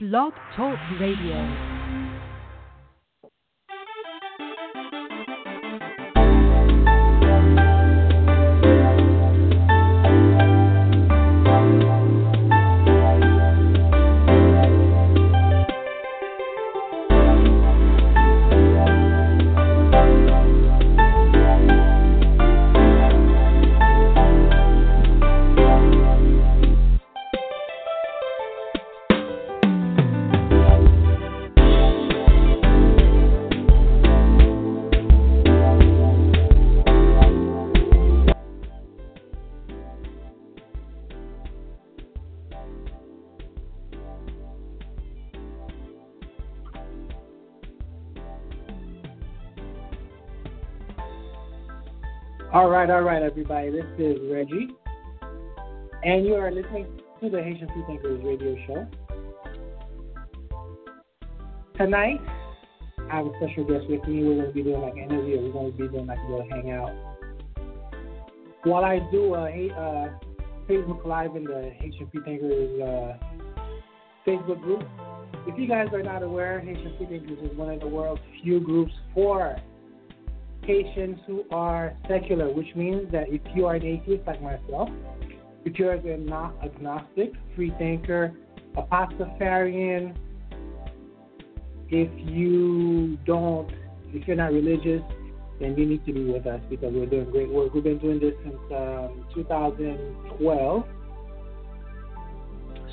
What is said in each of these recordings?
Blog Talk Radio. Right, all right, everybody. This is Reggie, and you are listening to the Haitian Free Thinkers Radio Show. Tonight, I have a special guest with me. We're going to be doing like an interview. We're going to be doing like a little hangout. While I do a uh, Facebook Live in the Haitian Free Thinkers uh, Facebook group, if you guys are not aware, Haitian Free Thinkers is one of the world's few groups for Haitians who are secular, which means that if you are an atheist like myself, if you're an agnostic, free thinker, a pastafarian, if you don't, if you're not religious, then you need to be with us because we're doing great work. We've been doing this since um, 2012.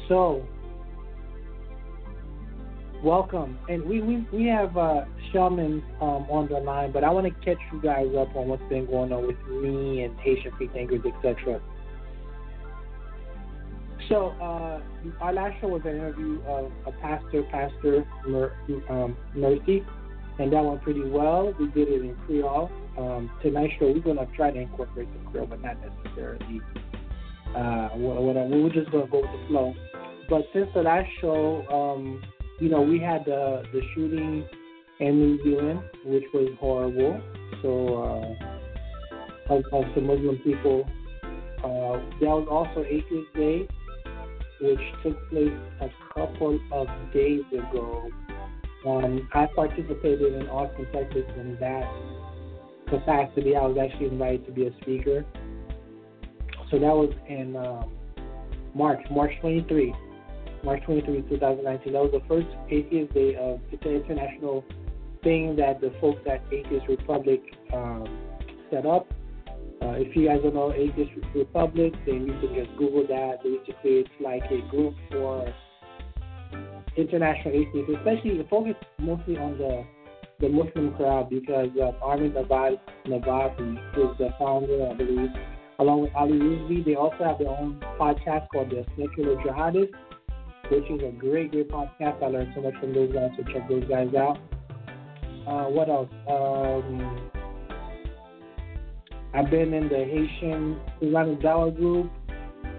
So, welcome. And we we, we have uh, Shelleman um, on the line, but I want to catch you guys up on what's been going on with me and Haitian Free Thinkers, etc. So, uh, our last show was an interview of a pastor, Pastor Mer- um, Mercy, and that went pretty well. We did it in Creole. Um, tonight's show, we're going to try to incorporate the Creole, but not necessarily. Uh, what, what, we're just going to go with the flow. But since the last show, um, you know, we had the the shooting in New Zealand, which was horrible. So uh, of, of some Muslim people. Uh, there was also Atheist Day, which took place a couple of days ago. Um, I participated in Austin, Texas, in that capacity. I was actually invited to be a speaker. So that was in um, March, March 23. March 23, 2019. That was the first Atheist Day of it's an international thing that the folks at Atheist Republic um, set up. Uh, if you guys don't know Atheist Republic, then you can just Google that. Basically, it's like a group for international atheists, especially the focus mostly on the the Muslim crowd because uh, Armin Navad, Navabi is the founder, I believe, along with Ali Rizvi. They also have their own podcast called the Secular Jihadists which is a great, great podcast. I learned so much from those guys, so check those guys out. Uh, what else? Um, I've been in the Haitian Islamic Dollar group,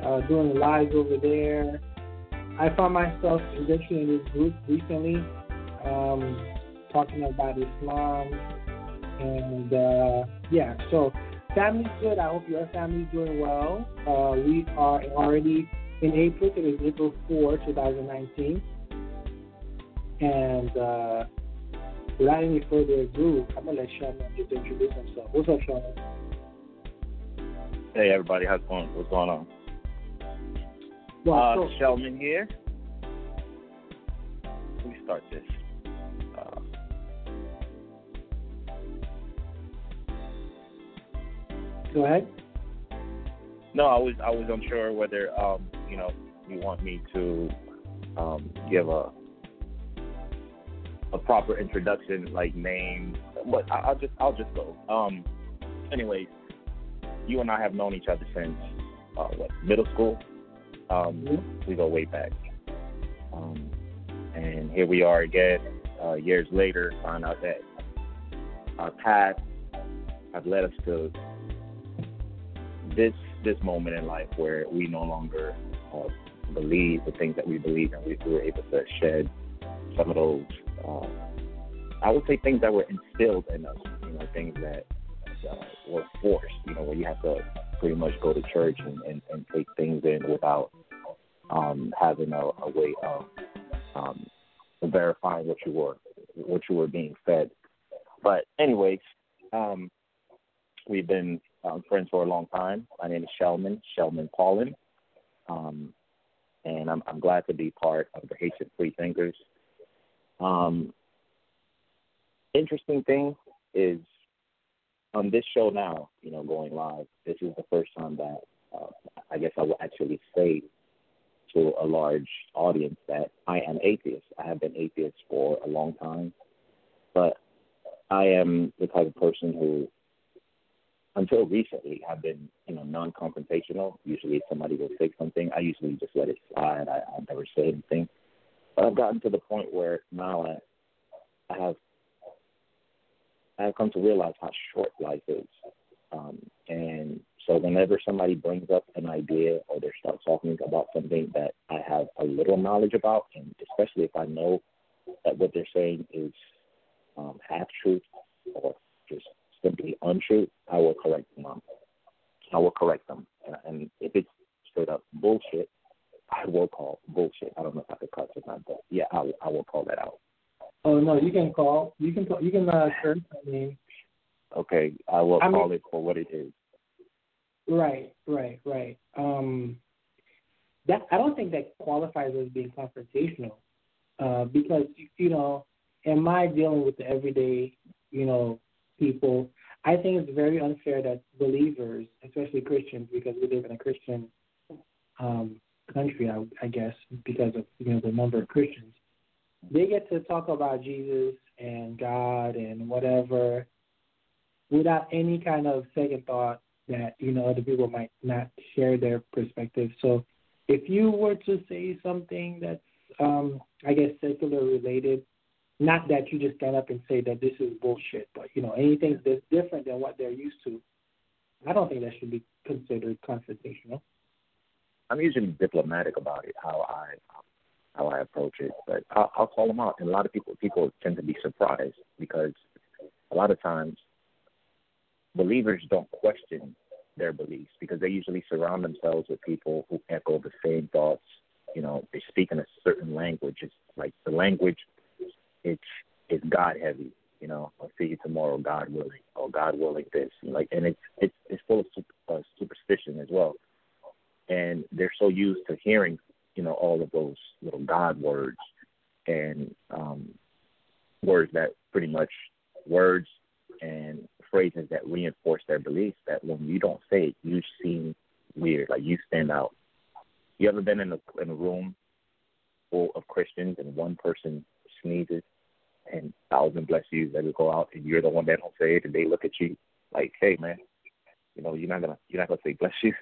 uh, doing lives over there. I found myself eventually in this group recently, um, talking about Islam, and uh, yeah. So family's good. I hope your family's doing well. Uh, we are already in April. It is April 4, 2019. And uh, without any further ado, I'm going to let Shelleman just introduce himself. What's up, Shelleman? Hey, everybody. How's it going? What's going on? Well, uh, so, Shelleman here. Let me start this. Uh, Go ahead. No, I was I was unsure whether um, you know you want me to um, give a a proper introduction, like name, but I, I'll just I'll just go. Um, anyways, you and I have known each other since uh, what middle school. Um, Mhm. We go way back, um, and here we are again uh, years later. Find out that our paths have led us to this this moment in life where we no longer uh, believe the things that we believe, and we, we were able to shed some of those. Uh, I would say things that were instilled in us. You know, things that uh, were forced. You know, where you have to pretty much go to church and, and, and take things in without um, having a, a way of um, verifying what you were what you were being fed. But anyways, um, we've been um, friends for a long time. My name is Shelleman Shelleman Paulin, um, and I'm, I'm glad to be part of the Haitian Free Thinkers. Um, interesting thing is on this show now, you know, going live. This is the first time that uh, I guess I will actually say to a large audience that I am atheist. I have been atheist for a long time, but I am the type of person who, until recently, have been you know non-confrontational. Usually, if somebody will say something, I usually just let it slide. I, I never say anything. But I've gotten to the point where now I, I have I have come to realize how short life is, um, and so whenever somebody brings up an idea or they start talking about something that I have a little knowledge about, and especially if I know that what they're saying is um, half truth or just simply untrue, I will correct them. I will correct them, and, if it's straight up bullshit, I will call bullshit. I don't know if I could cut or not, but yeah, I, I will call that out. Oh no, you can call. You can call. You can uh, curse. I mean. Okay, I will I call mean, it for what it is. Right, right, right. Um, that I don't think that qualifies as being confrontational, uh, because you know, am I dealing with the everyday, you know, people? I think it's very unfair that believers, especially Christians, because we live in a Christian um, country, I, I guess, because of you know the number of Christians, they get to talk about Jesus and God and whatever without any kind of second thought that you know other people might not share their perspective. So if you were to say something that's um, I guess secular related, not that you just stand up and say that this is bullshit, but you know anything that's different than what they're used to, I don't think that should be considered confrontational. I'm usually diplomatic about it, how I how I approach it, but I'll, I'll call them out. And a lot of people people tend to be surprised because a lot of times believers don't question their beliefs because they usually surround themselves with people who echo the same thoughts. You know, they speak in a certain language. It's like the language, it's it's God heavy. You know, I'll see you tomorrow, God willing, or God willing this. Like, and it's it's it's full of uh, superstition as well. And they're so used to hearing, you know, all of those little God words and um, words that pretty much words and phrases that reinforce their beliefs that when you don't say it, you seem weird, like you stand out. You ever been in a in a room full of Christians and one person sneezes and thousand bless yous that will go out and you're the one that don't say it and they look at you like, Hey man, you know, you're not gonna you're not gonna say bless you.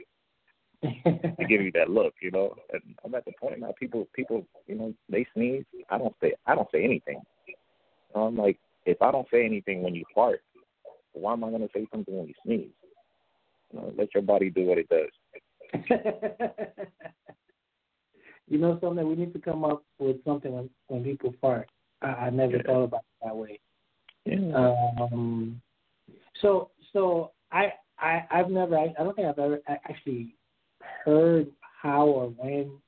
they give you that look, you know. And I'm at the point now people people, you know, they sneeze. I don't say I don't say anything. I'm like, if I don't say anything when you fart, why am I going to say something when you sneeze? You know, let your body do what it does. you know something? We need to come up with something when, when people fart. I, I never yeah. thought about it that way. Yeah. Um, so so I I I've never I, I don't think I've ever actually heard how or when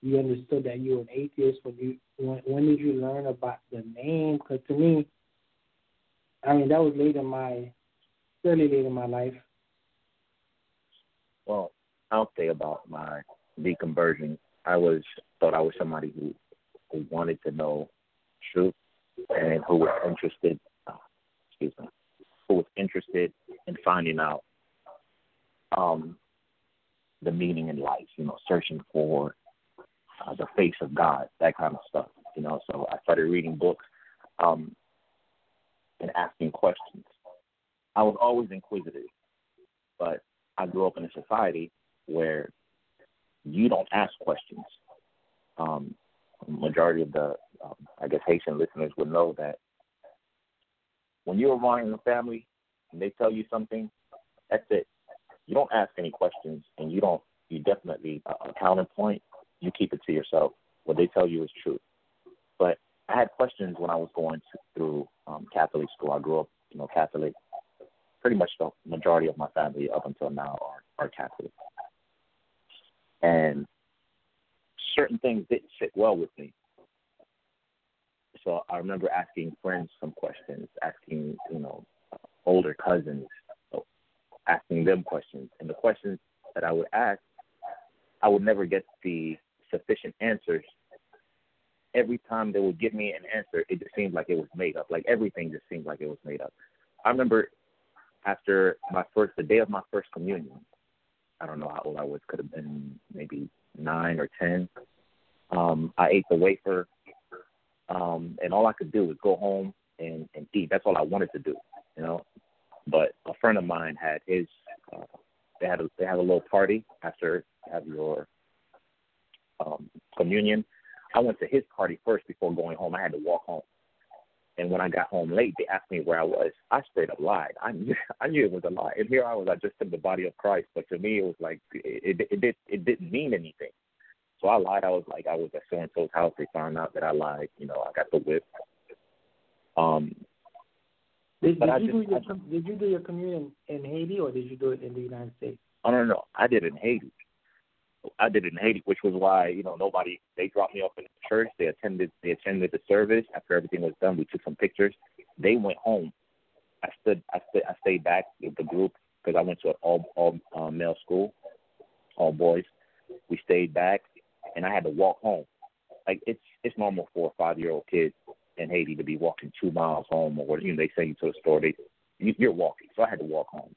you understood that you were an atheist. When you when when did you learn about the name? Because to me, I mean, that was late in my, fairly late in my life. Well, I'll say about my deconversion. I was thought I was somebody who who wanted to know truth and who was interested. Excuse me, who was interested in finding out um, the meaning in life. You know, searching for uh, the face of God, that kind of stuff. You know, so I started reading books. Um, and asking questions. I was always inquisitive, but I grew up in a society where you don't ask questions. Um, majority of the, um, I guess, Haitian listeners would know that when you're around a family and they tell you something, that's it. You don't ask any questions, and you don't. You definitely uh, counterpoint. You keep it to yourself. What they tell you is truth. But I had questions when I was going to, through um, Catholic school. I grew up, you know, Catholic. Pretty much the majority of my family up until now are are Catholic, and certain things didn't sit well with me. so I remember asking friends some questions, asking you know older cousins, oh, asking them questions, and the questions that I would ask, I would never get the sufficient answers. Every time they would give me an answer, it just seemed like it was made up. Like everything just seemed like it was made up. I remember after my first, the day of my first communion, I don't know how old I was, could have been maybe nine or ten. Um, I ate the wafer, um, and all I could do was go home and, and eat. That's all I wanted to do, you know. But a friend of mine had his. Uh, they had a they had a little party after have your um, communion. I went to his party first before going home. I had to walk home. And when I got home late, they asked me where I was. I straight up lied. I knew, I knew it was a lie. And here I was. I just took the body of Christ, but to me, it was like it, it, it did it didn't mean anything. So I lied. I was like I was at so and so's house. They found out that I lied. You know, I got the whip. Um. Did, did you just, do your I, did you do your communion in Haiti or did you do it in the United States? I don't know. I did it in Haiti. I did it in Haiti, which was why you know nobody. They dropped me off in the church. They attended. They attended the service. After everything was done, we took some pictures. They went home. I stood. I stood. I stayed back with the group because I went to an all all uh, male school, all boys. We stayed back, and I had to walk home. Like it's it's normal for a five year old kid in Haiti to be walking two miles home, or you know they send you to the store. They you, you're walking, so I had to walk home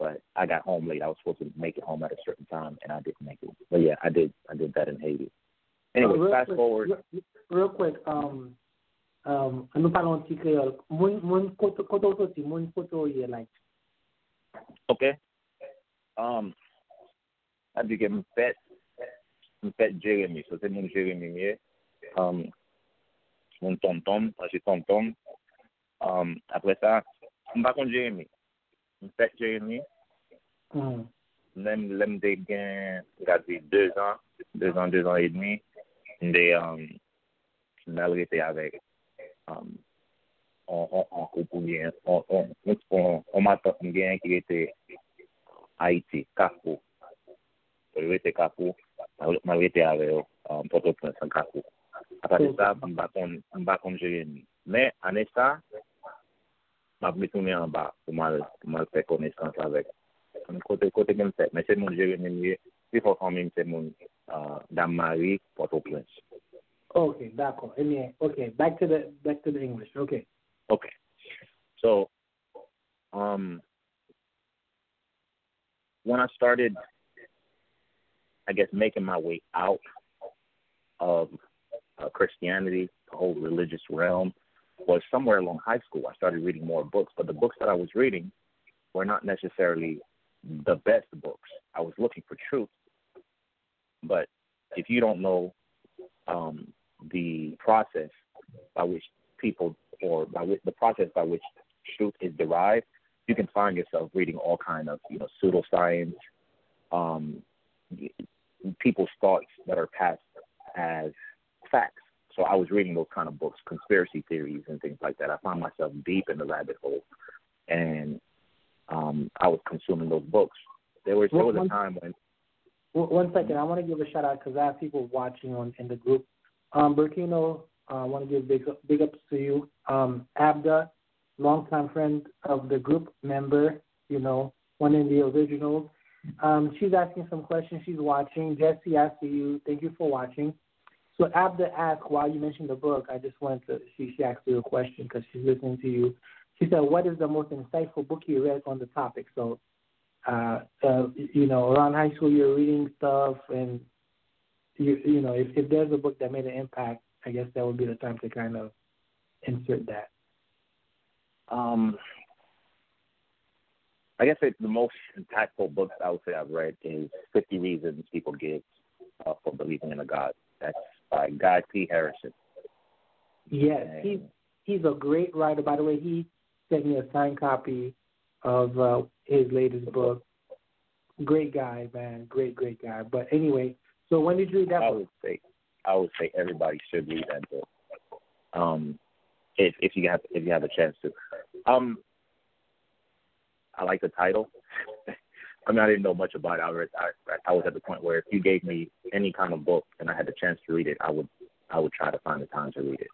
but I got home late. I was supposed to make it home at a certain time, and I didn't make it. But yeah, I did. I did that in Haiti. Anyway, real fast quick, forward. Real, real quick, um, um, nous parlons petit créole. Moun, moun, koto, koto soti, moun koto ye like. Okay. Um, I did get fait, fait Jérémy. So c'est mon here. Um, mon tonton, j'ai tonton. Um, après ça, on va con Mwen pek Jeremie. Mm. Lèm, lèm de gen, gade 2 an, 2 an, 2 an et demi, mde, um, mde al rete avek, um, euh, on koupou gen, on, on, on, on, on matak gen ki rete Haiti, Kakou. Mwen rete Kakou, mwen rete avek, um, Port-au-Prince, Kakou. Apate sa, mba kon, mba kon Jeremie. Men, ane sa, mwen, m'a retourné en bas pour mal, pour mal faire connaissance avec. Côté, côté comme ça. Mais c'est mon Jérémy, il faut quand même, c'est mon euh, Dame Marie, Port-au-Prince. Okay, d'accord. Eh bien, okay, back to the back to the English. Okay. Okay. So, um, when I started, I guess, making my way out of uh, Christianity, the whole religious realm, was somewhere along high school. I started reading more books, but the books that I was reading were not necessarily the best books. I was looking for truth, but if you don't know um, the process by which people, or by which, the process by which truth is derived, you can find yourself reading all kind of you know pseudoscience, um, people's thoughts that are passed as facts. So I was reading those kind of books, conspiracy theories and things like that. I found myself deep in the rabbit hole, and um, I was consuming those books. There was there was a time when. One second, I want to give a shout out because I have people watching on in the group. Um, Burkino, uh, I want to give big big ups to you. Um, Abda, longtime friend of the group, member, you know, one of the originals. Um, she's asking some questions. She's watching. Jesse, I see you. Thank you for watching. So Abda asked, while you mentioned the book, I just wanted to, she, she asked you a question because she's listening to you. She said, what is the most insightful book you read on the topic? So, uh, uh, you know, around high school, you're reading stuff and, you, you know, if, if there's a book that made an impact, I guess that would be the time to kind of insert that. Um, I guess it, the most impactful book I would say I've read is 50 Reasons People Give uh, for Believing in a God. That's by Guy P. Harrison. Yes, he's he's a great writer. By the way, he sent me a signed copy of uh, his latest book. Great guy, man. Great, great guy. But anyway, so when did you read that I book? would say I would say everybody should read that book. Um, if if you have if you have a chance to. Um, I like the title. I mean, I didn't know much about it. I, read, I I was at the point where if you gave me any kind of book and I had the chance to read it, I would I would try to find the time to read it.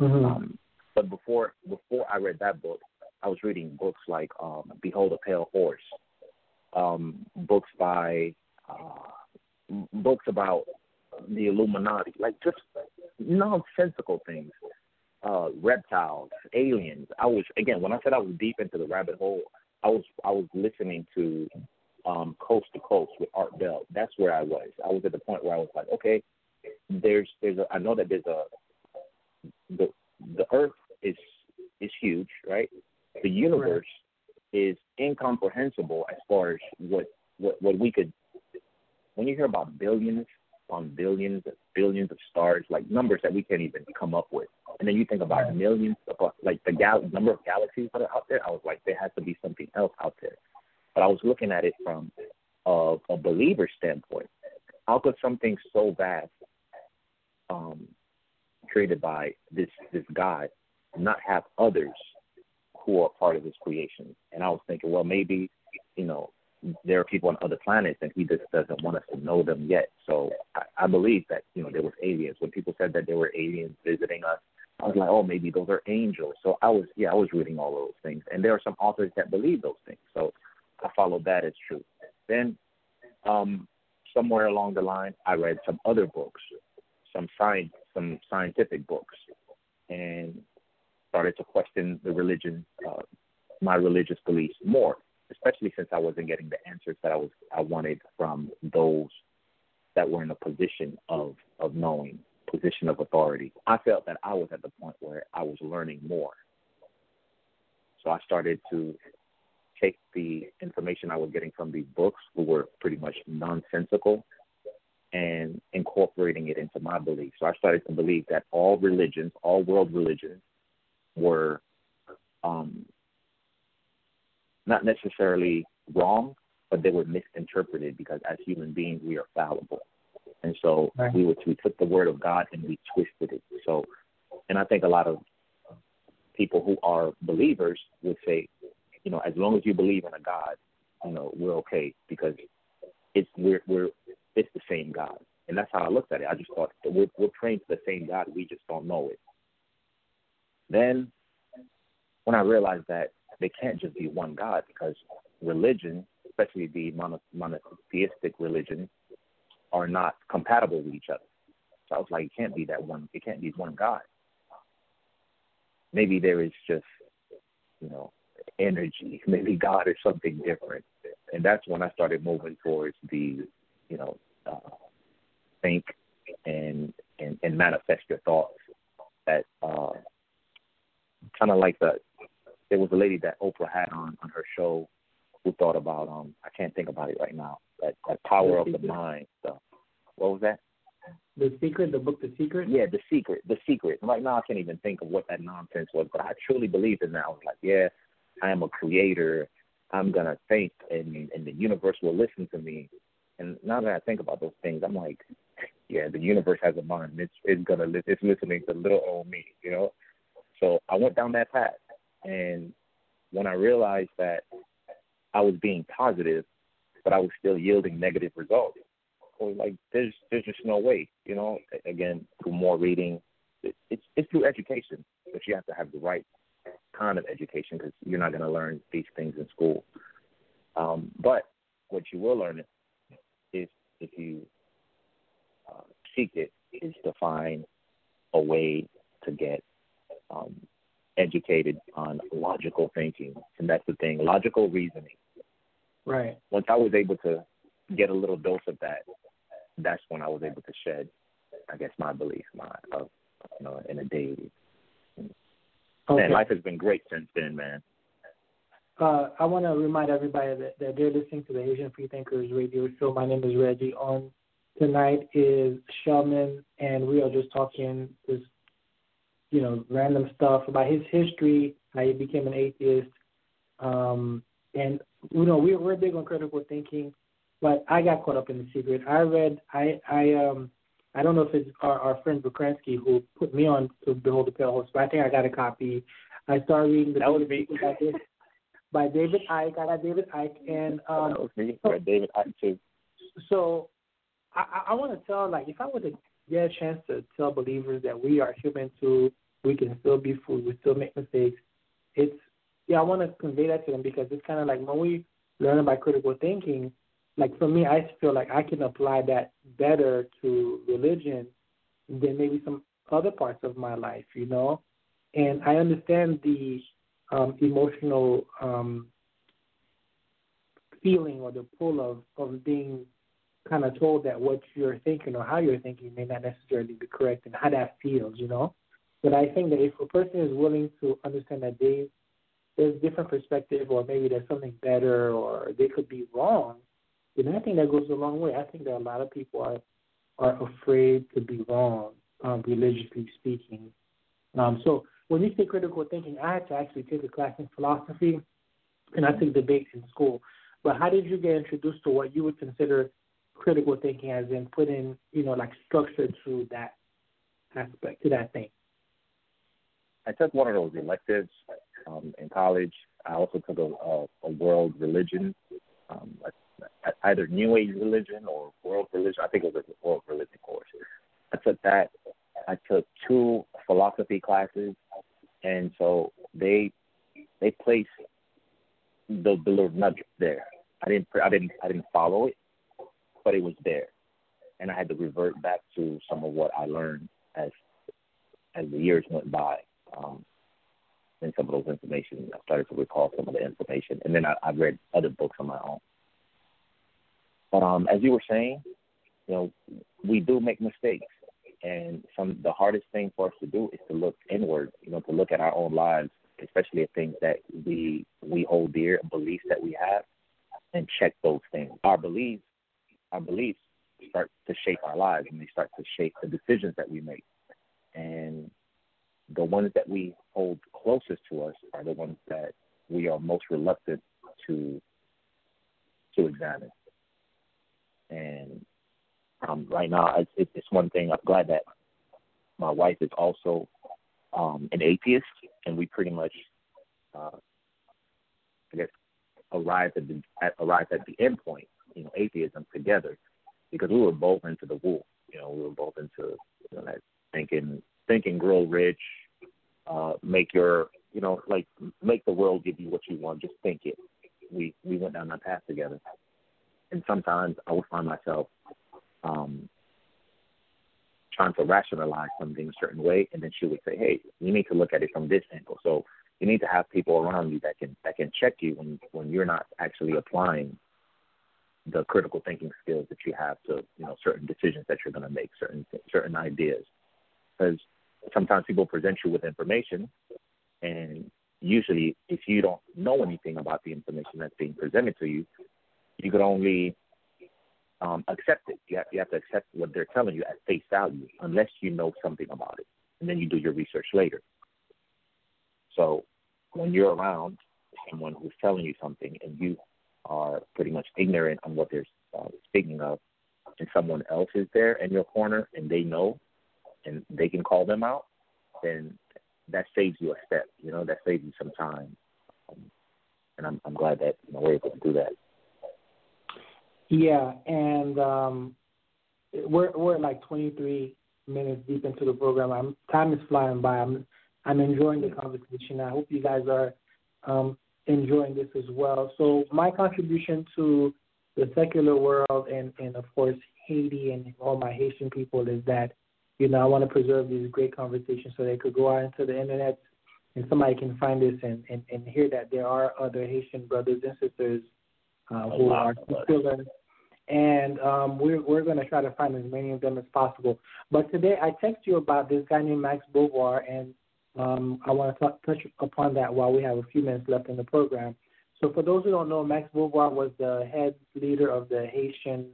Mm-hmm. Um, but before before I read that book, I was reading books like um, Behold a Pale Horse, um, books by uh, books about the Illuminati, like just nonsensical things, uh, reptiles, aliens. I was again when I said I was deep into the rabbit hole, I was I was listening to um, Coast to Coast with Art Bell. That's where I was. I was at the point where I was like, okay, there's there's a I know that there's a the the Earth is is huge, right? The universe is incomprehensible as far as what what what we could. When you hear about billions on billions and billions of stars, like numbers that we can't even come up with, and then you think about millions of like the gal- number of galaxies that are out there, I was like, there has to be something else out there. But I was looking at it from a, a believer standpoint. How could something so vast, um, created by this this God, not have others who are part of His creation? And I was thinking, well, maybe you know there are people on other planets and he just doesn't want us to know them yet. So I, I believe that, you know, there was aliens. When people said that there were aliens visiting us, I was like, oh, maybe those are angels. So I was, yeah, I was reading all those things. And there are some authors that believe those things. So I followed that as true. Then, um, somewhere along the line, I read some other books, some science, some scientific books, and started to question the religion, uh, my religious beliefs more, especially since I wasn't getting the answers that I was I wanted from those that were in a position of of knowing, position of authority. I felt that I was at the point where I was learning more. So I started to take the information I was getting from these books, who were pretty much nonsensical, and incorporating it into my beliefs. So I started to believe that all religions, all world religions, were um, not necessarily wrong, but they were misinterpreted because as human beings we are fallible. And so right. we would we took the word of God and we twisted it. So and I think a lot of people who are believers would say, you know, as long as you believe in a God, you know, we're okay because it's we're we're it's the same God, and that's how I looked at it. I just thought we're we're praying to the same God, we just don't know it. Then, when I realized that they can't just be one God because religion, especially the monotheistic religion, are not compatible with each other. So I was like, it can't be that one. It can't be one God. Maybe there is just, you know, energy. Maybe God is something different. And that's when I started moving towards the, you know, uh, think and, and and manifest your thoughts. That uh, kind of like the there was a lady that Oprah had on on her show who thought about um I can't think about it right now that that power the of the mind stuff. What was that? The Secret, the book The Secret? Yeah, The Secret, The Secret. Right now I can't even think of what that nonsense was, but I truly believed in that. I was like, yeah, I am a creator. I'm gonna think, and and the universe will listen to me. And now that I think about those things, I'm like, yeah, the universe has a mind. It's it's gonna li- it's listening to little old me, you know. So I went down that path, and when I realized that I was being positive, but I was still yielding negative results, I was like, there's there's just no way, you know. Again, through more reading, it's it's through education, but you have to have the right kind of education because you're not going to learn these things in school. Um, but what you will learn is if you uh, seek it is to find a way to get um, educated on logical thinking, and that's the thing, logical reasoning. Right. Once I was able to get a little dose of that, that's when I was able to shed, I guess, my belief, my of you know, in a deity. Okay. Man, life has been great since then, man. Uh, I want to remind everybody that, that they're listening to the Haitian Freethinkers radio show. My name is Reggie. On tonight is Shelleman, and we are just talking this, you know, random stuff about his history, how he became an atheist, um, and you know, we're we're big on critical thinking, but I got caught up in the secret. I read, I I um I don't know if it's our, our friend Bukransky who put me on to Behold the Pale Horse, but I think I got a copy. I started reading the that was me. by David Icke. I got David Icke, and um, that was me. So, David Icke too. So I, I want to tell, like, if I were to get a chance to tell believers that we are human too, We can still be fooled, We still make mistakes. It's yeah. I want to convey that to them because it's kind of like when we learn about critical thinking. Like for me, I feel like I can apply that better to religion than maybe some other parts of my life. You know, and I understand the um, emotional um, feeling or the pull of of being kind of told that what you're thinking or how you're thinking may not necessarily be correct and how that feels, you know. But I think that if a person is willing to understand that they there's different perspective or maybe there's something better or they could be wrong, then I think that goes a long way. I think that a lot of people are are afraid to be wrong, um, religiously speaking. Um, so when you say critical thinking, I had to actually take a class in philosophy, and I took debates in school. But how did you get introduced to what you would consider critical thinking, as in putting, you know, like structure to that aspect, to that thing? I took one of those electives um, in college. I also took a, a, a world religion, um, either New Age religion or world religion. I think it was a world religion course. I took that. I took two philosophy classes, and so they they placed the the little nugget there. I didn't I didn't I didn't follow it, but it was there, and I had to revert back to some of what I learned as as the years went by. Um, and some of those information, I started to recall some of the information, and then I, I read other books on my own. Um, as you were saying, you know, we do make mistakes, and some the hardest thing for us to do is to look inward. You know, to look at our own lives, especially at things that we we hold dear, and beliefs that we have, and check those things. Our beliefs, our beliefs start to shape our lives, and they start to shape the decisions that we make. And the ones that we hold closest to us are the ones that we are most reluctant to to examine. And um, right now, it's, it's one thing. I'm glad that my wife is also um, an atheist, and we pretty much, uh, I guess, arrived at the at, arrived at the end point, you know, atheism together, because we were both into the wolf. You know, we were both into you know, that thinking think grow rich, uh, make your, you know, like make the world give you what you want. Just think it. We we went down that path together, and sometimes I would find myself um, trying to rationalize something a certain way, and then she would say, "Hey, you need to look at it from this angle." So you need to have people around you that can that can check you when when you're not actually applying the critical thinking skills that you have to you know certain decisions that you're going to make, certain certain ideas, because sometimes people present you with information, and usually, if you don't know anything about the information that's being presented to you, you could only um, accept it. You have, you have to accept what they're telling you at face value, unless you know something about it, and then you do your research later. So, when you're around someone who's telling you something, and you are pretty much ignorant on what they're uh, speaking of, and someone else is there in your corner, and they know and they can call them out, then that saves you a step. You know, that saves you some time. Um, and I'm I'm glad that you know, we're able to do that. Yeah, and um, we're we're like 23 minutes deep into the program. I'm, time is flying by. I'm I'm enjoying the conversation. I hope you guys are um, enjoying this as well. So my contribution to the secular world and and of course Haiti and all my Haitian people is that you know, I want to preserve these great conversations so they could go out into the internet and somebody can find this and, and, and hear that there are other Haitian brothers and sisters uh, who are still learning. And um, we're we're going to try to find as many of them as possible. But today I text you about this guy named Max Beauvoir, and um, I want to touch upon that while we have a few minutes left in the program. So for those who don't know, Max Beauvoir was the head leader of the Haitian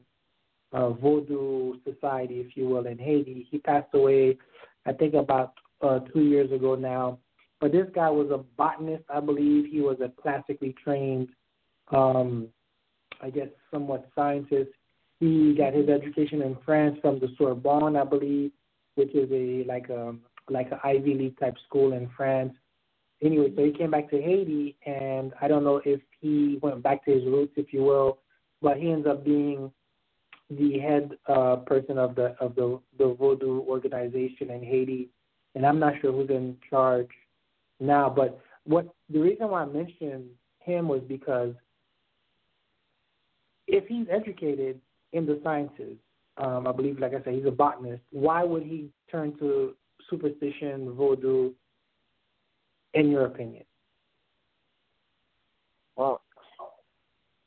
uh, Vodou Society, if you will, in Haiti. He passed away, I think, about uh, two years ago now. But this guy was a botanist, I believe. He was a classically trained, um, I guess, somewhat scientist. He got his education in France from the Sorbonne, I believe, which is a like a like an Ivy League type school in France. Anyway, so he came back to Haiti, and I don't know if he went back to his roots, if you will, but he ends up being the head uh, person of the of the the Vodou organization in Haiti, and I'm not sure who's in charge now. But what the reason why I mentioned him was because if he's educated in the sciences, um, I believe, like I said, he's a botanist. Why would he turn to superstition, voodoo? In your opinion? Well,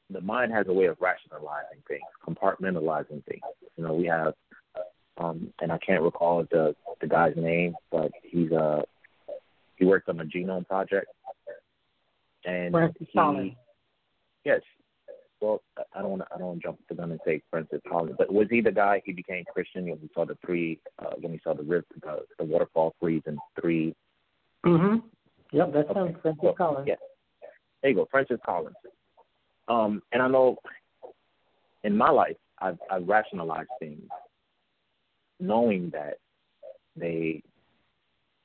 the mind has a way of rationalizing things, compartmentalizing things. You know, we have, um, and I can't recall the the guy's name, but he's a uh, he worked on the genome project, and Francis he, Collins. Yes. Well, I don't want to. I don't want to jump the gun and say Francis Collins, but was he the guy? He became Christian when he saw the three, uh, when he saw the river, the, the waterfall freeze in three. Mhm. Yep, that's okay. him, Francis well, Collins. Yeah. There you go, Francis Collins. Um, and I know in my life I've, I've rationalized things, knowing that they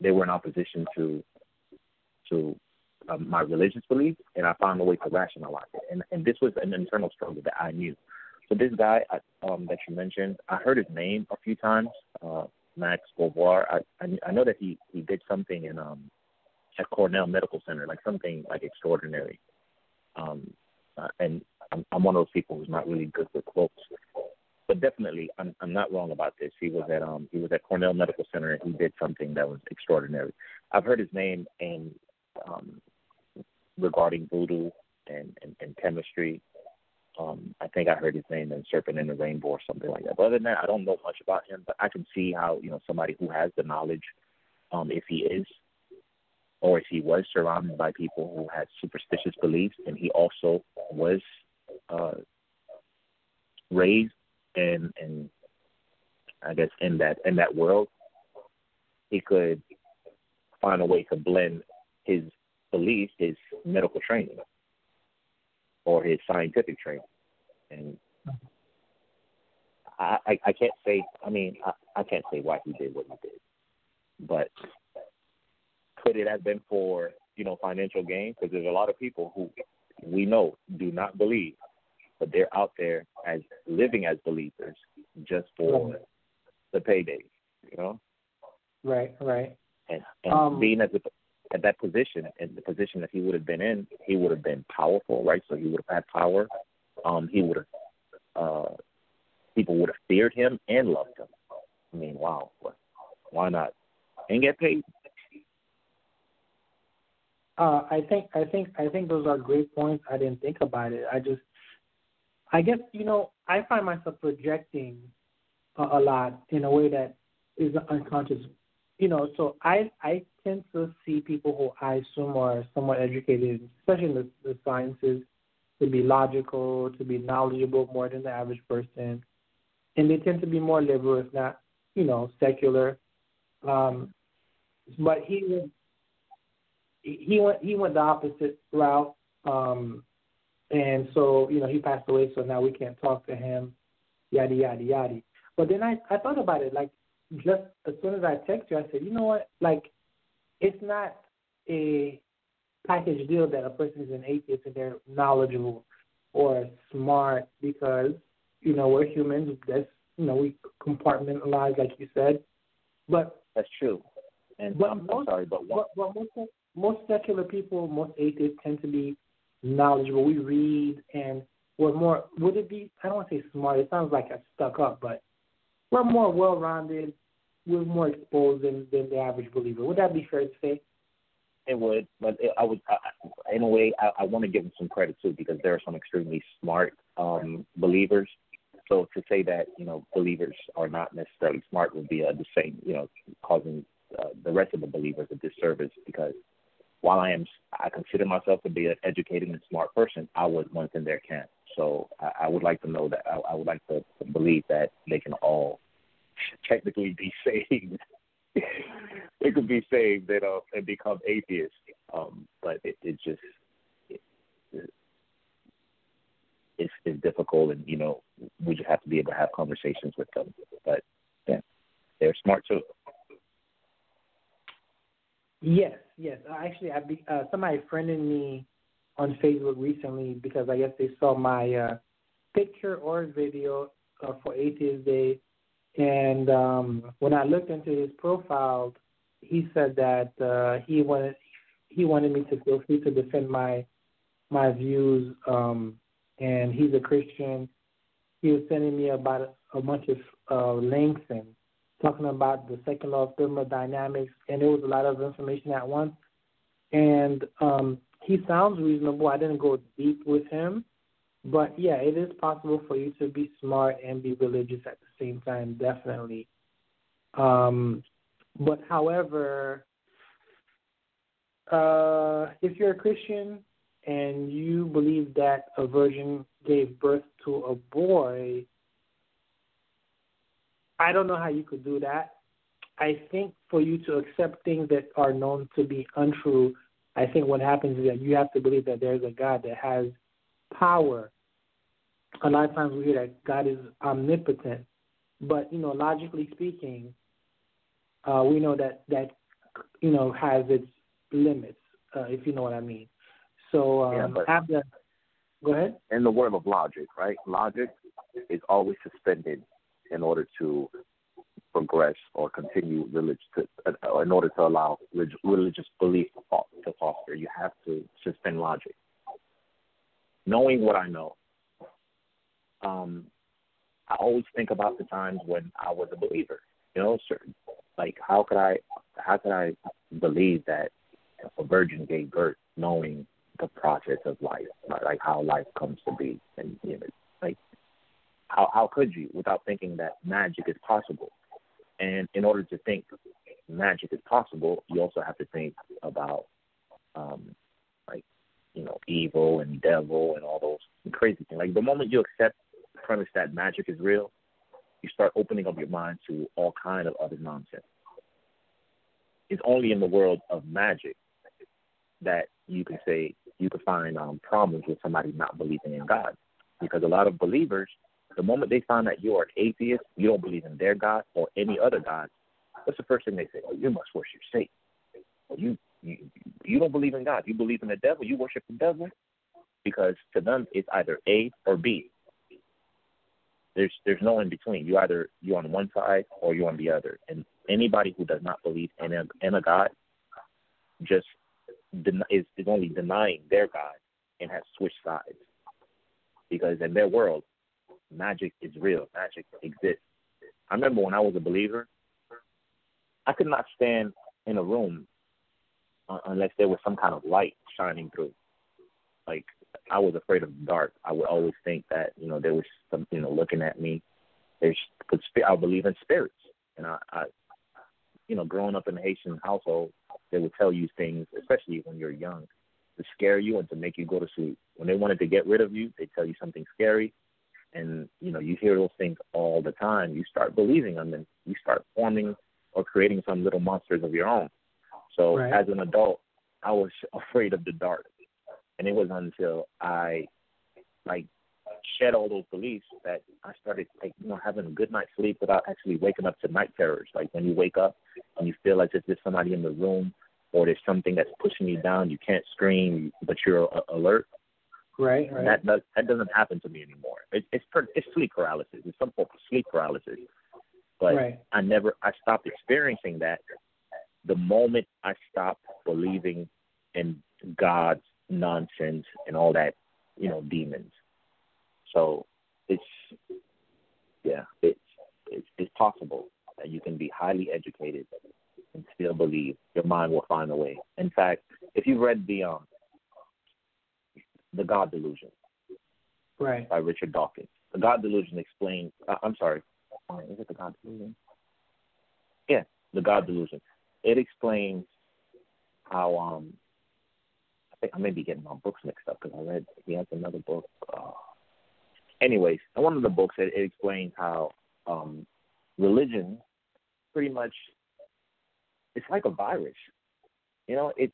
they were in opposition to to um, my religious beliefs, and I found a way to rationalize it. And and this was an internal struggle that I knew. So this guy I, um, that you mentioned, I heard his name a few times, uh, Max Beauvoir. I, I I know that he he did something in um at Cornell Medical Center, like something like extraordinary. Um, uh, and I'm, I'm one of those people who's not really good with quotes, but definitely I'm, I'm not wrong about this. He was at um he was at Cornell Medical Center and he did something that was extraordinary. I've heard his name and um, regarding voodoo and, and, and chemistry. Um, I think I heard his name in Serpent in the Rainbow or something like that. But other than that, I don't know much about him. But I can see how you know somebody who has the knowledge, um, if he is or if he was surrounded by people who had superstitious beliefs and he also was uh, raised in in I guess in that in that world, he could find a way to blend his beliefs, his medical training, or his scientific training, and I I, I can't say I mean I, I can't say why he did what he did, but could it have been for you know financial gain? Because there's a lot of people who we know do not believe, but they're out there as living as believers just for right. the payday. You know. Right. Right. And, and um, being at the at that position, in the position that he would have been in, he would have been powerful, right? So he would have had power. Um, he would have, uh, people would have feared him and loved him. I mean, wow, why not? And get paid uh, I think I think I think those are great points. I didn't think about it. I just I guess you know I find myself projecting a, a lot in a way that is unconscious. You know, so I I tend to see people who I assume are somewhat educated, especially in the, the sciences, to be logical, to be knowledgeable more than the average person, and they tend to be more liberal, if not, you know, secular. Um, but he was he went he went the opposite route, um, and so you know he passed away. So now we can't talk to him, yada yada yada. But then I I thought about it like just as soon as I text you, I said, you know what, like it's not a package deal that a person is an atheist and they're knowledgeable or smart because you know we're humans. That's you know we compartmentalize like you said, but that's true. And but I'm, most, sorry, but what, but, but most most secular people, most atheists tend to be knowledgeable. We read and we're more. Would it be? I don't want to say smart. It sounds like I stuck up, but we're more well-rounded. We're more exposed than than the average believer. Would that be fair to say? It would, but it, I would, I, in a way, I, I want to give them some credit too because there are some extremely smart um, believers. So to say that you know believers are not necessarily smart would be uh, the same, you know, causing uh, the rest of the believers a disservice because while I am, I consider myself to be an educated and smart person, I was once in their camp. So I, I would like to know that I, I would like to, to believe that they can all technically be saved. they could be saved and, uh, and become atheists. Um, but it, it just it, it, it's, it's difficult, and you know we just have to be able to have conversations with them. But yeah, they're smart too. Yes, yes. Actually, I be, uh, somebody friended me on Facebook recently because I guess they saw my uh, picture or video uh, for Atheist Day, and um, when I looked into his profile, he said that uh, he wanted he wanted me to feel free to defend my my views. Um, and he's a Christian. He was sending me about a, bunch of uh, links and talking about the second law of thermodynamics, and there was a lot of information at once. And um, he sounds reasonable. I didn't go deep with him, but yeah, it is possible for you to be smart and be religious at the same time, definitely. Um, but however, uh, if you're a Christian and you believe that a virgin gave birth to a boy, I don't know how you could do that. I think for you to accept things that are known to be untrue, I think what happens is that you have to believe that there's a God that has power. A lot of times we hear that God is omnipotent, but you know, logically speaking, uh, we know that that you know has its limits, uh, if you know what I mean. So um, yeah, after, go ahead. In the world of logic, right? Logic is always suspended in order to progress or continue religious, to, uh, in order to allow religious belief to foster. You have to suspend logic. Knowing what I know, um, I always think about the times when I was a believer. You know, certain, like how could I, how could I believe that a virgin gave birth, knowing the process of life, like how life comes to be, and you know, like how how could you without thinking that magic is possible? And in order to think magic is possible, you also have to think about um, like you know evil and devil and all those crazy things. Like the moment you accept the premise that magic is real, you start opening up your mind to all kind of other nonsense. It's only in the world of magic that you can say you can find um, problems with somebody not believing in God, because a lot of believers, the moment they find that you are an atheist, you don't believe in their God or any other God, what's the first thing they say? Oh, you must worship Satan. Oh, you you you don't believe in God. You believe in the devil. You worship the devil, because to them it's either A or B. There's there's no in between. You either you're on one side or you're on the other. And anybody who does not believe in a, in a God just den- is, is only denying their God and has switched sides. Because in their world, magic is real. Magic exists. I remember when I was a believer, I could not stand in a room unless there was some kind of light shining through. Like I was afraid of the dark. I would always think that you know there was some you know looking at me. There's I believe in spirits, and I, I you know growing up in a Haitian household, they would tell you things, especially when you're young, to scare you and to make you go to sleep. When they wanted to get rid of you, they tell you something scary, and you know you hear those things all the time. You start believing them, and you start forming or creating some little monsters of your own. So right. as an adult, I was afraid of the dark, and it wasn't until I like shed all those beliefs that I started like you know having a good night's sleep without actually waking up to night terrors. Like when you wake up and you feel like there's somebody in the room or there's something that's pushing you down. You can't scream, but you're uh, alert. Right, right. That does, that doesn't happen to me anymore. It, it's per, it's sleep paralysis. It's some form of sleep paralysis. But right. I never I stopped experiencing that the moment I stopped believing in God's nonsense and all that, you know, demons. So it's yeah, it's it's, it's possible that you can be highly educated and still believe your mind will find a way. In fact, if you've read the um the God Delusion, right, by Richard Dawkins, the God Delusion explains. Uh, I'm sorry, is it the God Delusion? Yeah, the God Delusion. It explains how um I think I may be getting my books mixed up because I read he has another book. Uh, anyways, in one of the books it, it explains how um religion pretty much it's like a virus. You know, it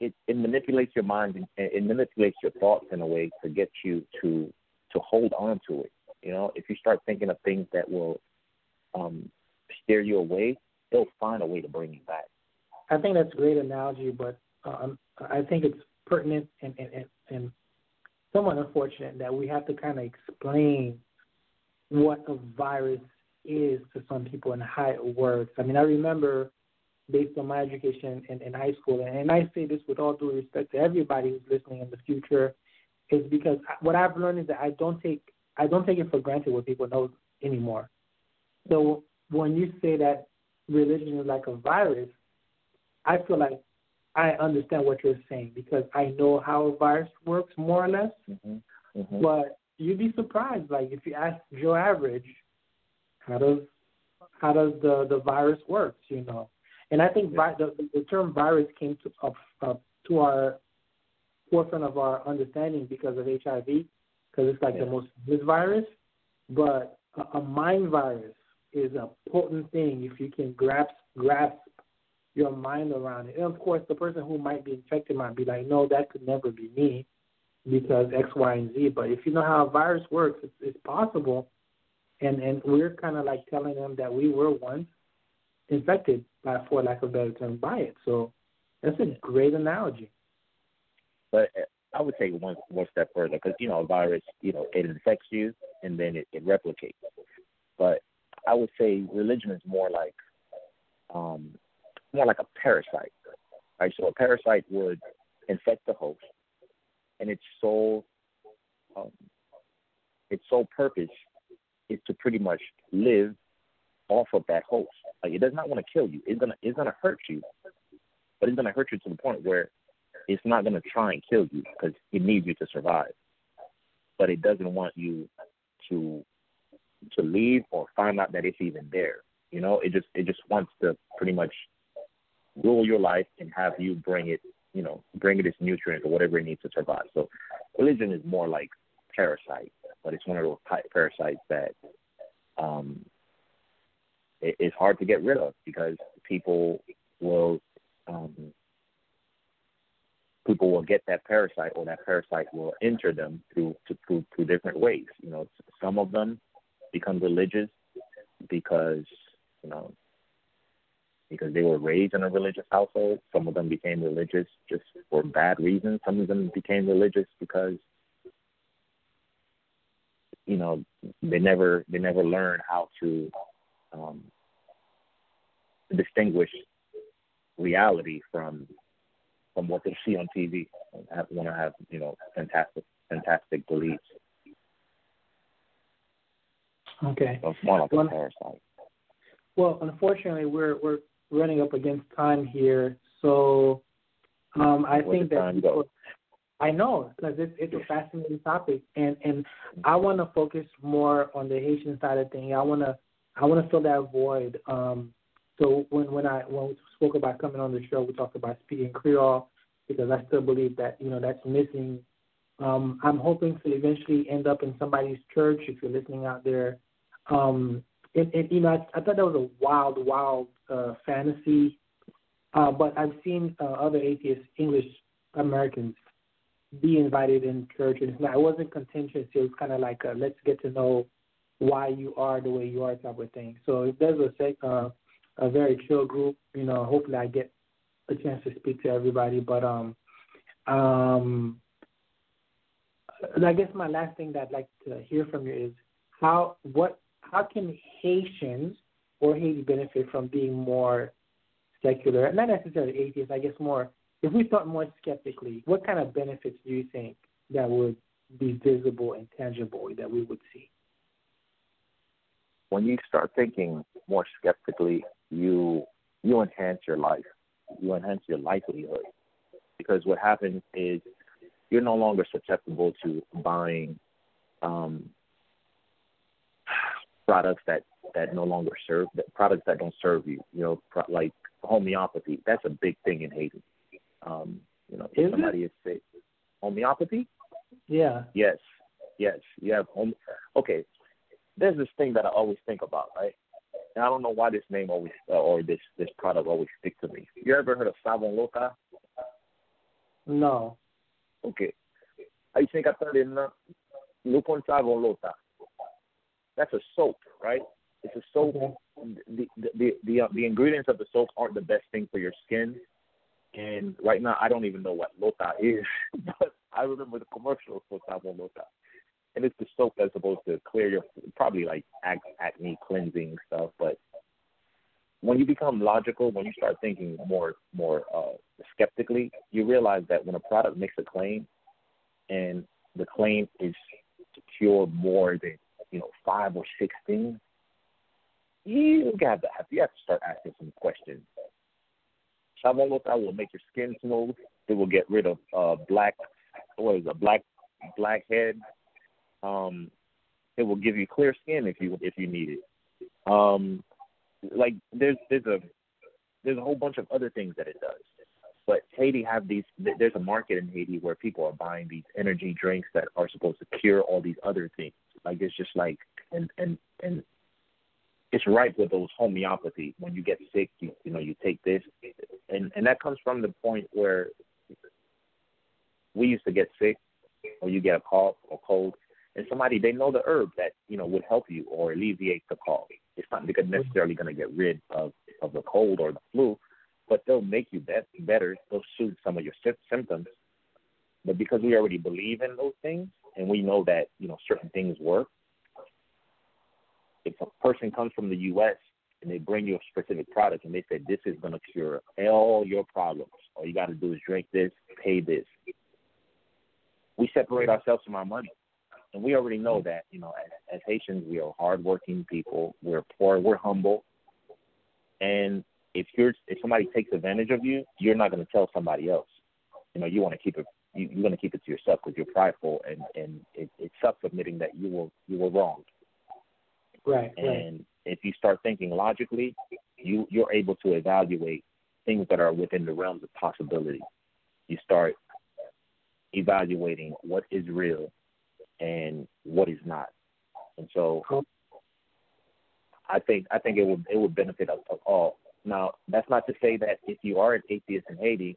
it, it manipulates your mind and it manipulates your thoughts in a way to get you to to hold on to it. You know, if you start thinking of things that will um, steer you away, they'll find a way to bring you back. I think that's a great analogy, but um, I think it's pertinent and, and, and somewhat unfortunate that we have to kind of explain what a virus is to some people and how it works. I mean, I remember based on my education in, in high school, and I say this with all due respect to everybody who's listening in the future, is because what I've learned is that I don't take I don't take it for granted what people know anymore. So when you say that religion is like a virus, I feel like I understand what you're saying because I know how a virus works more or less. Mm-hmm. Mm-hmm. But you'd be surprised, like if you ask Joe Average, how does how does the the virus works, you know? And I think vi- the the term virus came to up, up to our forefront of our understanding because of HIV, because it's like yeah. the most this virus. But a, a mind virus is a potent thing if you can grasp grasp your mind around it. And of course, the person who might be infected might be like, no, that could never be me because X, Y, and Z. But if you know how a virus works, it's, it's possible. And and we're kind of like telling them that we were once infected by, for lack of a better term, by it. So that's a great analogy. But uh, I would take one more step further because you know a virus, you know, it infects you and then it, it replicates. But I would say religion is more like um, more like a parasite. Right? So a parasite would infect the host, and its sole um, its sole purpose is to pretty much live off of that host. Like it does not want to kill you. It's gonna it's gonna hurt you, but it's gonna hurt you to the point where it's not gonna try and kill you because it needs you to survive. But it doesn't want you to to leave or find out that it's even there. You know, it just it just wants to pretty much rule your life and have you bring it, you know, bring it its nutrients or whatever it needs to survive. So religion is more like parasite, but it's one of those type parasites that um, it, it's hard to get rid of because people will um, people will get that parasite or that parasite will enter them through to, through through different ways. You know, some of them become religious because you know because they were raised in a religious household. Some of them became religious just for bad reasons. Some of them became religious because you know they never they never learned how to um, distinguish reality from from what they see on TV. Have, want to have you know fantastic fantastic beliefs. Okay. So it's more like well, a parasite. Well, unfortunately, we're we're running up against time here, so um, I Where think that people? I know because it's it's a fascinating topic, and and I want to focus more on the Haitian side of things. I want to I want to fill that void. Um, so when when I when we spoke about coming on the show, we talked about speaking Creole because I still believe that you know that's missing. Um, I'm hoping to eventually end up in somebody's church. If you're listening out there, um, and, and you know I, I thought that was a wild, wild uh, fantasy. Uh, but I've seen uh, other atheist English Americans be invited in church, and it wasn't contentious. It was kind of like a, let's get to know why you are the way you are type of thing. So if there's a uh, a very chill group, you know, hopefully I get a chance to speak to everybody. But um, um, I guess my last thing that I'd like to hear from you is how what how can Haitians or Haiti benefit from being more secular, not necessarily atheist, I guess more if we thought more skeptically, what kind of benefits do you think that would be visible and tangible that we would see? When you start thinking more skeptically, you you enhance your life. You enhance your livelihood. Because what happens is you're no longer susceptible to buying um, products that that no longer serve products that don't serve you. You know, pro- like homeopathy. That's a big thing in Haiti. Um, you know, if Is somebody is sick, homeopathy. Yeah. Yes, yes. You have home. Okay, there's this thing that I always think about, right? And I don't know why this name always uh, or this this product always stick to me. You ever heard of Savon Lota? No. Okay. I think that Ahí se Catalina, Lupon Savon Lota. That's a soap, right? It's a soap. The the the the, uh, the ingredients of the soap aren't the best thing for your skin. And right now, I don't even know what Lota is, but I remember the commercial for Savon Lota. And it's the soap that's supposed to clear your, probably like acne cleansing stuff, but when you become logical, when you start thinking more more uh, skeptically, you realize that when a product makes a claim, and the claim is to cure more than you know five or six things, you have to have you have to start asking some questions. Shavuot will make your skin smooth. It will get rid of uh, black, what is a black blackhead. Um, it will give you clear skin if you if you need it. Um, like there's there's a there's a whole bunch of other things that it does. But Haiti have these. There's a market in Haiti where people are buying these energy drinks that are supposed to cure all these other things. Like it's just like and and and it's right with those homeopathy. When you get sick, you you know you take this, and and that comes from the point where we used to get sick, or you get a cough or cold, and somebody they know the herb that you know would help you or alleviate the cough. It's not necessarily going to get rid of of the cold or the flu, but they'll make you be- better. They'll soothe some of your symptoms. But because we already believe in those things and we know that you know certain things work, if a person comes from the U.S. and they bring you a specific product and they say this is going to cure all your problems, all you got to do is drink this, pay this. We separate ourselves from our money, and we already know that. You know, as, as Haitians, we are hardworking people. We're poor. We're humble, and if you're if somebody takes advantage of you, you're not going to tell somebody else. You know, you want to keep it. You, you're going to keep it to yourself because you're prideful, and and it, it sucks admitting that you were you were wrong. Right. And right. if you start thinking logically, you you're able to evaluate things that are within the realms of possibility. You start evaluating what is real and what is not. And so I think I think it would it would benefit us all. Now that's not to say that if you are an atheist in Haiti,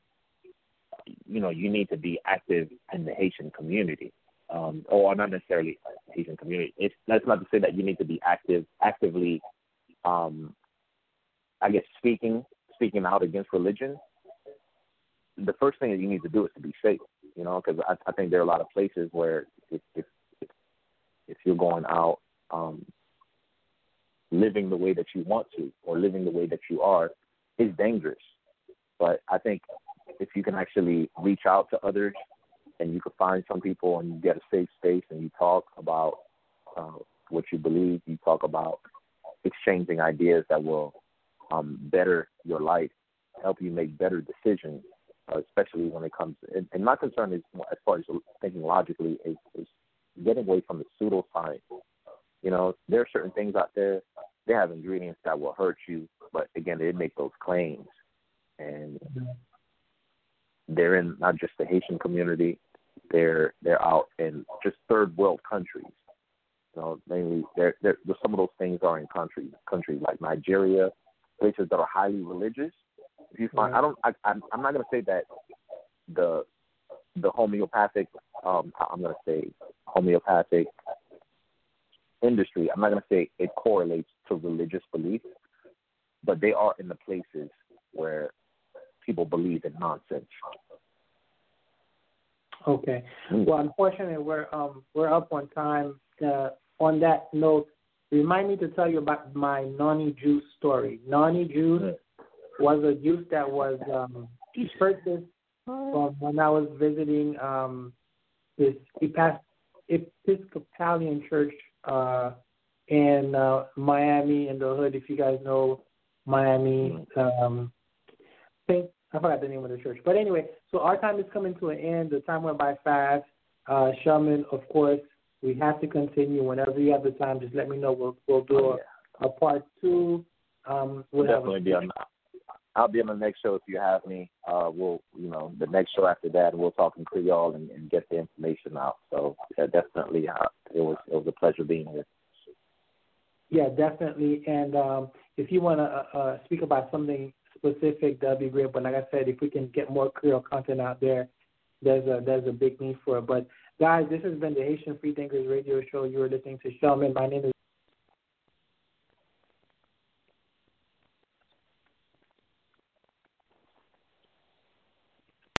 you know you need to be active in the Haitian community um, or not necessarily Haitian community. It's that's not to say that you need to be active, actively, um, I guess speaking speaking out against religion. The first thing that you need to do is to be safe, you know, because I, I think there are a lot of places where if if if you're going out um, living the way that you want to or living the way that you are is dangerous. But I think if you can actually reach out to others and you can find some people and you get a safe space and you talk about uh, what you believe. You talk about exchanging ideas that will um, better your life, help you make better decisions, uh, especially when it comes. And, and my concern is, as far as thinking logically, is, is getting away from the pseudoscience. You know, there are certain things out there. They have ingredients that will hurt you, but again, they make those claims, and they're in not just the Haitian community, they're they're out in just third world countries. You know, mainly they're, they're, some of those things are in countries countries like Nigeria, places that are highly religious. If you find, I don't, I, I'm, I'm not going to say that the the homeopathic, um, I'm going to say homeopathic industry. I'm not going to say it correlates to religious belief, but they are in the places where people believe in nonsense. Okay. Mm. Well, unfortunately, we're um we're up on time. Uh, on that note, remind me to tell you about my noni juice story. Noni juice was a juice that was um, purchased from when I was visiting um, this Episcopalian church uh, in uh, Miami in the hood. If you guys know Miami, um, think I forgot the name of the church. But anyway, so our time is coming to an end. The time went by fast. Uh, Shelleman, of course, we have to continue. Whenever you have the time, just let me know. We'll we'll do oh, yeah. a, a part two. Um, we'll definitely be on. I'll be on the next show if you have me. Uh, we'll, you know, the next show after that, we'll talk in Creole and, and get the information out. So yeah, definitely, uh, it was it was a pleasure being here. Yeah, definitely. And um, if you want to uh, uh, speak about something specific, that'd be great. But like I said, if we can get more Creole content out there, there's a there's a big need for it. But guys, this has been the Haitian Free Thinkers Radio Show. You are listening to Shelleman. My name is